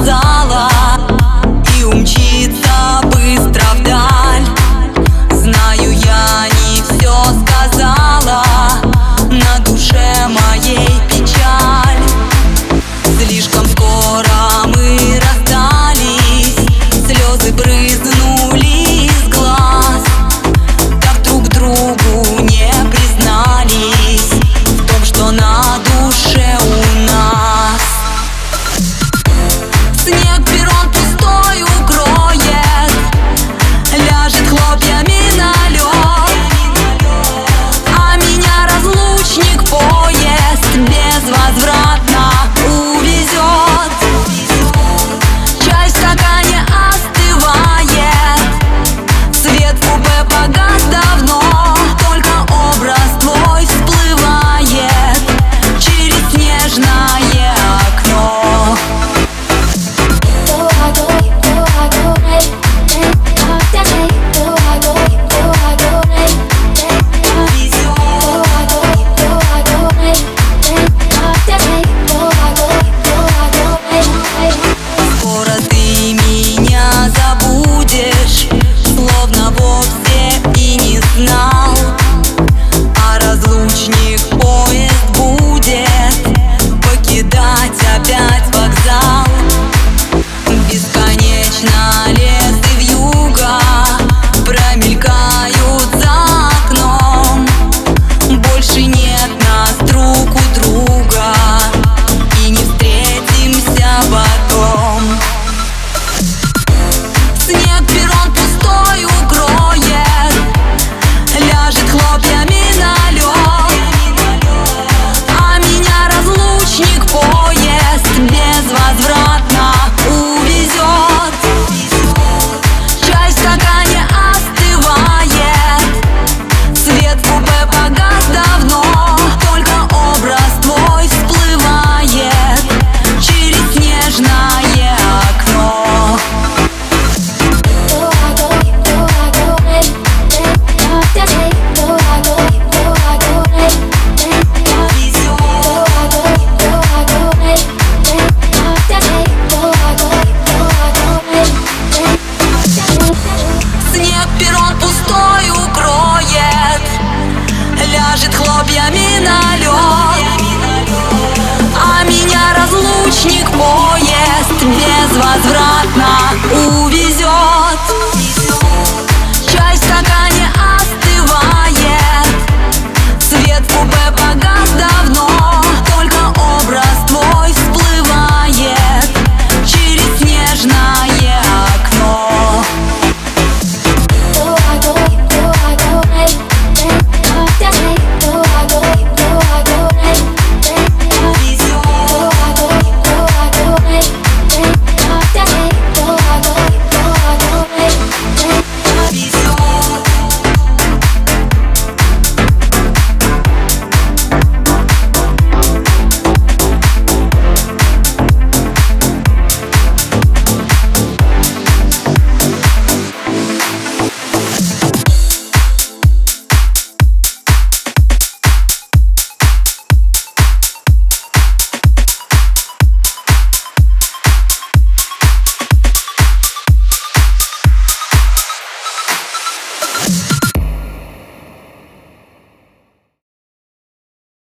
сказала И умчится быстро вдаль. Знаю, я не все сказала На душе моей печаль. Слишком скоро мы расстались Слезы брызнули из глаз. Так друг другу не признались В том, что на душе у